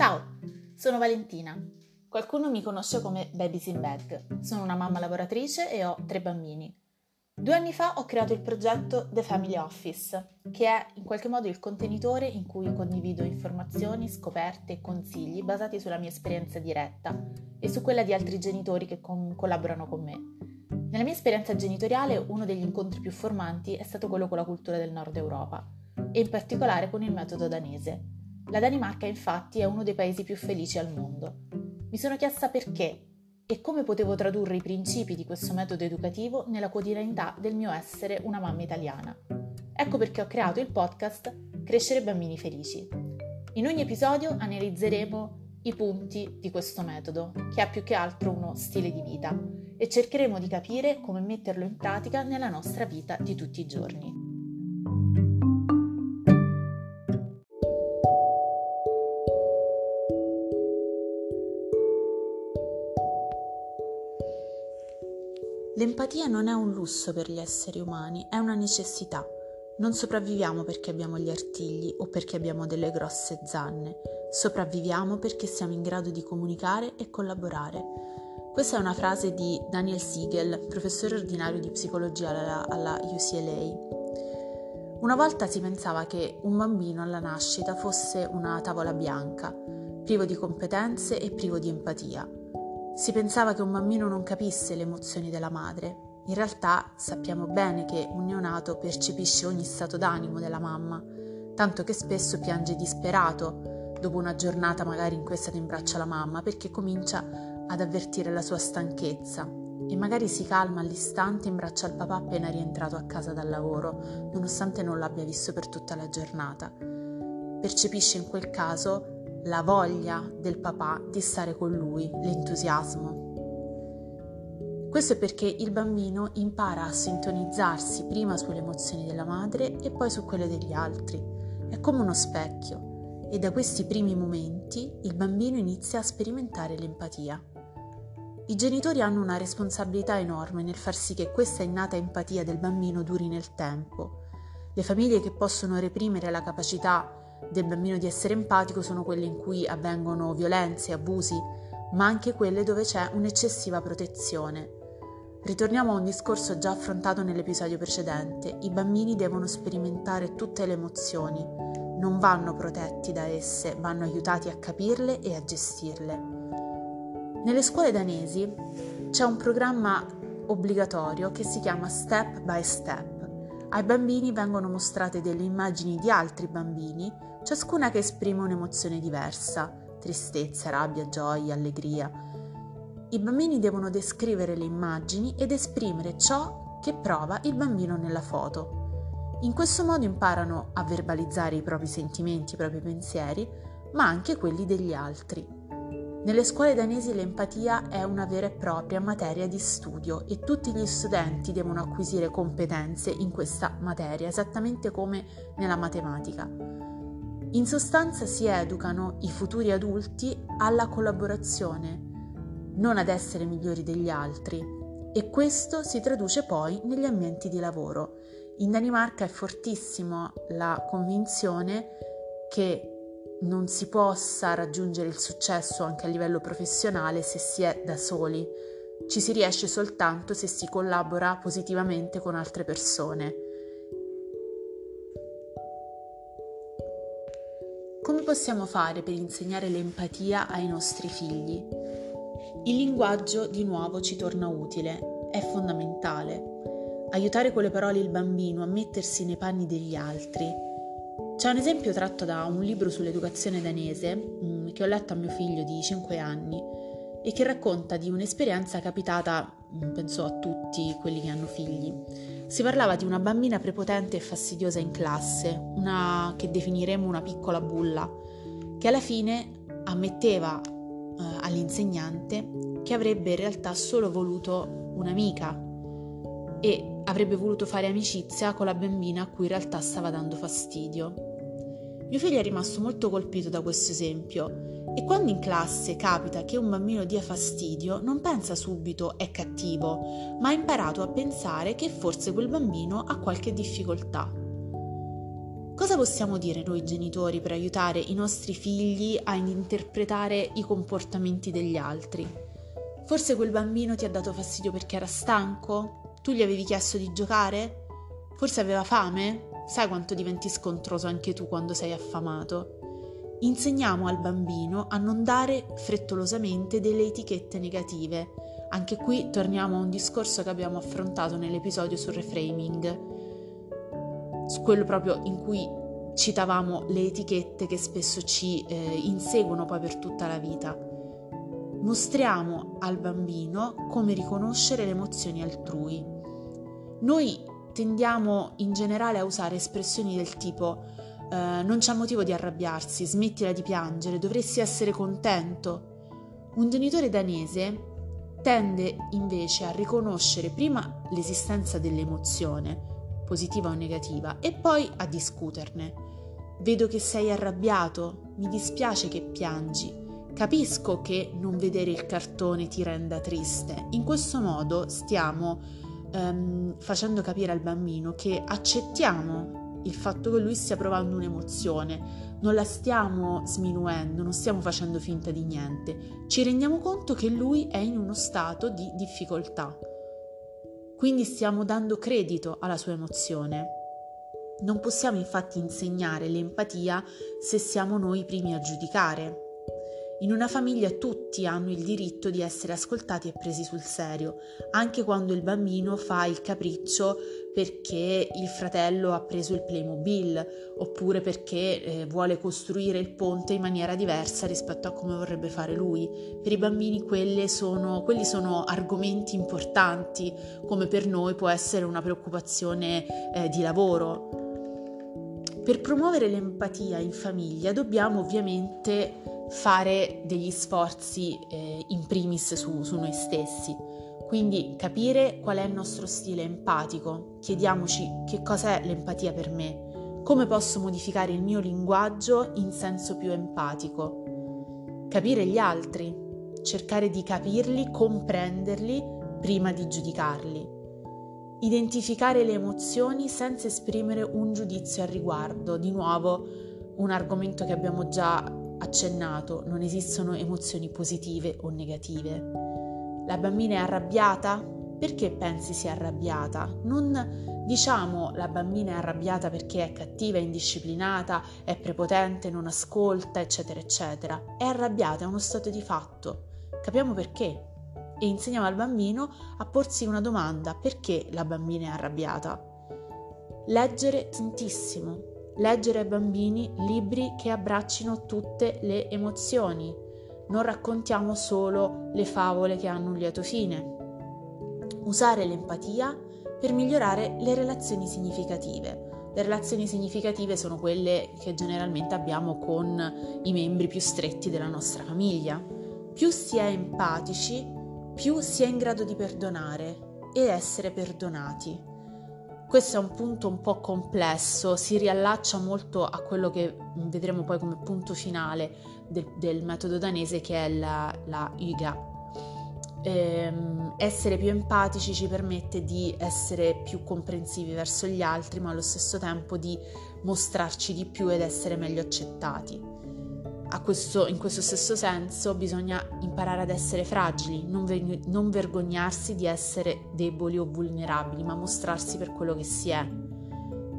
Ciao, sono Valentina. Qualcuno mi conosce come Babies in Bag. Sono una mamma lavoratrice e ho tre bambini. Due anni fa ho creato il progetto The Family Office, che è in qualche modo il contenitore in cui condivido informazioni, scoperte e consigli basati sulla mia esperienza diretta e su quella di altri genitori che con- collaborano con me. Nella mia esperienza genitoriale uno degli incontri più formanti è stato quello con la cultura del nord Europa e in particolare con il metodo danese. La Danimarca infatti è uno dei paesi più felici al mondo. Mi sono chiesta perché e come potevo tradurre i principi di questo metodo educativo nella quotidianità del mio essere una mamma italiana. Ecco perché ho creato il podcast Crescere bambini felici. In ogni episodio analizzeremo i punti di questo metodo, che è più che altro uno stile di vita, e cercheremo di capire come metterlo in pratica nella nostra vita di tutti i giorni. L'empatia non è un lusso per gli esseri umani, è una necessità. Non sopravviviamo perché abbiamo gli artigli o perché abbiamo delle grosse zanne, sopravviviamo perché siamo in grado di comunicare e collaborare. Questa è una frase di Daniel Siegel, professore ordinario di psicologia alla, alla UCLA. Una volta si pensava che un bambino alla nascita fosse una tavola bianca, privo di competenze e privo di empatia. Si pensava che un bambino non capisse le emozioni della madre. In realtà sappiamo bene che un neonato percepisce ogni stato d'animo della mamma, tanto che spesso piange disperato dopo una giornata magari in cui è stato in braccio alla mamma perché comincia ad avvertire la sua stanchezza e magari si calma all'istante in braccio al papà appena rientrato a casa dal lavoro, nonostante non l'abbia visto per tutta la giornata. Percepisce in quel caso la voglia del papà di stare con lui, l'entusiasmo. Questo è perché il bambino impara a sintonizzarsi prima sulle emozioni della madre e poi su quelle degli altri. È come uno specchio e da questi primi momenti il bambino inizia a sperimentare l'empatia. I genitori hanno una responsabilità enorme nel far sì che questa innata empatia del bambino duri nel tempo. Le famiglie che possono reprimere la capacità del bambino di essere empatico sono quelle in cui avvengono violenze, abusi, ma anche quelle dove c'è un'eccessiva protezione. Ritorniamo a un discorso già affrontato nell'episodio precedente. I bambini devono sperimentare tutte le emozioni, non vanno protetti da esse, vanno aiutati a capirle e a gestirle. Nelle scuole danesi c'è un programma obbligatorio che si chiama Step by Step. Ai bambini vengono mostrate delle immagini di altri bambini ciascuna che esprime un'emozione diversa, tristezza, rabbia, gioia, allegria. I bambini devono descrivere le immagini ed esprimere ciò che prova il bambino nella foto. In questo modo imparano a verbalizzare i propri sentimenti, i propri pensieri, ma anche quelli degli altri. Nelle scuole danesi l'empatia è una vera e propria materia di studio e tutti gli studenti devono acquisire competenze in questa materia, esattamente come nella matematica. In sostanza si educano i futuri adulti alla collaborazione, non ad essere migliori degli altri e questo si traduce poi negli ambienti di lavoro. In Danimarca è fortissima la convinzione che non si possa raggiungere il successo anche a livello professionale se si è da soli. Ci si riesce soltanto se si collabora positivamente con altre persone. Possiamo fare per insegnare l'empatia ai nostri figli? Il linguaggio di nuovo ci torna utile, è fondamentale. Aiutare con le parole il bambino a mettersi nei panni degli altri. C'è un esempio tratto da un libro sull'educazione danese mm, che ho letto a mio figlio di 5 anni e che racconta di un'esperienza capitata, mm, penso a tutti quelli che hanno figli. Si parlava di una bambina prepotente e fastidiosa in classe, una che definiremo una piccola bulla, che alla fine ammetteva eh, all'insegnante che avrebbe in realtà solo voluto un'amica e avrebbe voluto fare amicizia con la bambina a cui in realtà stava dando fastidio. Mio figlio è rimasto molto colpito da questo esempio e quando in classe capita che un bambino dia fastidio, non pensa subito è cattivo, ma ha imparato a pensare che forse quel bambino ha qualche difficoltà. Cosa possiamo dire noi genitori per aiutare i nostri figli a interpretare i comportamenti degli altri? Forse quel bambino ti ha dato fastidio perché era stanco? Tu gli avevi chiesto di giocare? Forse aveva fame? Sai quanto diventi scontroso anche tu quando sei affamato? Insegniamo al bambino a non dare frettolosamente delle etichette negative. Anche qui torniamo a un discorso che abbiamo affrontato nell'episodio sul reframing quello proprio in cui citavamo le etichette che spesso ci eh, inseguono poi per tutta la vita. Mostriamo al bambino come riconoscere le emozioni altrui. Noi tendiamo in generale a usare espressioni del tipo eh, non c'è motivo di arrabbiarsi, smettila di piangere, dovresti essere contento. Un genitore danese tende invece a riconoscere prima l'esistenza dell'emozione, positiva o negativa, e poi a discuterne. Vedo che sei arrabbiato, mi dispiace che piangi, capisco che non vedere il cartone ti renda triste. In questo modo stiamo um, facendo capire al bambino che accettiamo il fatto che lui stia provando un'emozione, non la stiamo sminuendo, non stiamo facendo finta di niente, ci rendiamo conto che lui è in uno stato di difficoltà. Quindi stiamo dando credito alla sua emozione. Non possiamo infatti insegnare l'empatia se siamo noi i primi a giudicare. In una famiglia tutti hanno il diritto di essere ascoltati e presi sul serio, anche quando il bambino fa il capriccio perché il fratello ha preso il Playmobil oppure perché eh, vuole costruire il ponte in maniera diversa rispetto a come vorrebbe fare lui. Per i bambini sono, quelli sono argomenti importanti, come per noi può essere una preoccupazione eh, di lavoro. Per promuovere l'empatia in famiglia dobbiamo ovviamente fare degli sforzi eh, in primis su, su noi stessi. Quindi capire qual è il nostro stile empatico, chiediamoci che cos'è l'empatia per me, come posso modificare il mio linguaggio in senso più empatico, capire gli altri, cercare di capirli, comprenderli prima di giudicarli, identificare le emozioni senza esprimere un giudizio al riguardo, di nuovo un argomento che abbiamo già accennato, non esistono emozioni positive o negative. La bambina è arrabbiata? Perché pensi sia arrabbiata? Non diciamo la bambina è arrabbiata perché è cattiva, è indisciplinata, è prepotente, non ascolta, eccetera, eccetera. È arrabbiata, è uno stato di fatto. Capiamo perché e insegniamo al bambino a porsi una domanda, perché la bambina è arrabbiata? Leggere tantissimo, leggere ai bambini libri che abbraccino tutte le emozioni. Non raccontiamo solo le favole che hanno un lieto fine. Usare l'empatia per migliorare le relazioni significative. Le relazioni significative sono quelle che generalmente abbiamo con i membri più stretti della nostra famiglia. Più si è empatici, più si è in grado di perdonare e essere perdonati. Questo è un punto un po' complesso, si riallaccia molto a quello che vedremo poi come punto finale del, del metodo danese che è la, la IGA. Ehm, essere più empatici ci permette di essere più comprensivi verso gli altri, ma allo stesso tempo di mostrarci di più ed essere meglio accettati questo, in questo stesso senso bisogna imparare ad essere fragili, non, ver- non vergognarsi di essere deboli o vulnerabili, ma mostrarsi per quello che si è.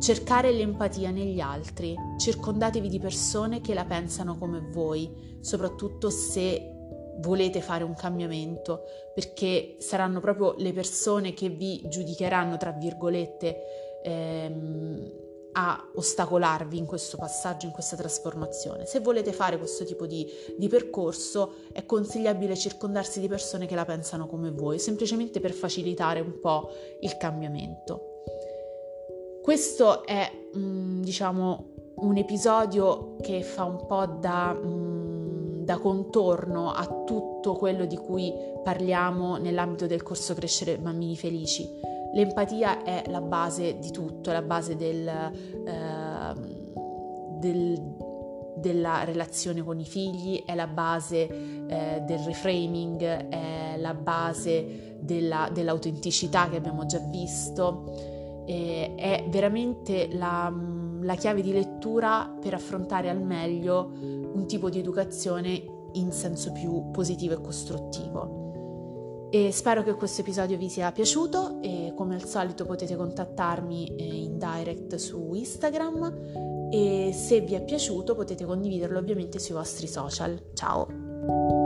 Cercare l'empatia negli altri, circondatevi di persone che la pensano come voi, soprattutto se volete fare un cambiamento, perché saranno proprio le persone che vi giudicheranno, tra virgolette, ehm, a ostacolarvi in questo passaggio, in questa trasformazione. Se volete fare questo tipo di, di, percorso è consigliabile circondarsi di persone che la pensano come voi, semplicemente per facilitare un po' il cambiamento. Questo è, mm, diciamo, un episodio che fa un po' da, mm, da contorno a tutto quello di cui parliamo nell'ambito del corso Crescere Bambini Felici L'empatia è la base di tutto, è la base del, eh, del, della relazione con i figli, è la base eh, del reframing, è la base della, dell'autenticità che abbiamo già visto. e è veramente la, la chiave di lettura per affrontare al meglio un tipo di educazione in senso più positivo e costruttivo. E spero che questo episodio vi sia piaciuto e come al solito potete contattarmi eh, in direct su Instagram e se vi è piaciuto potete condividerlo ovviamente sui vostri social. Ciao!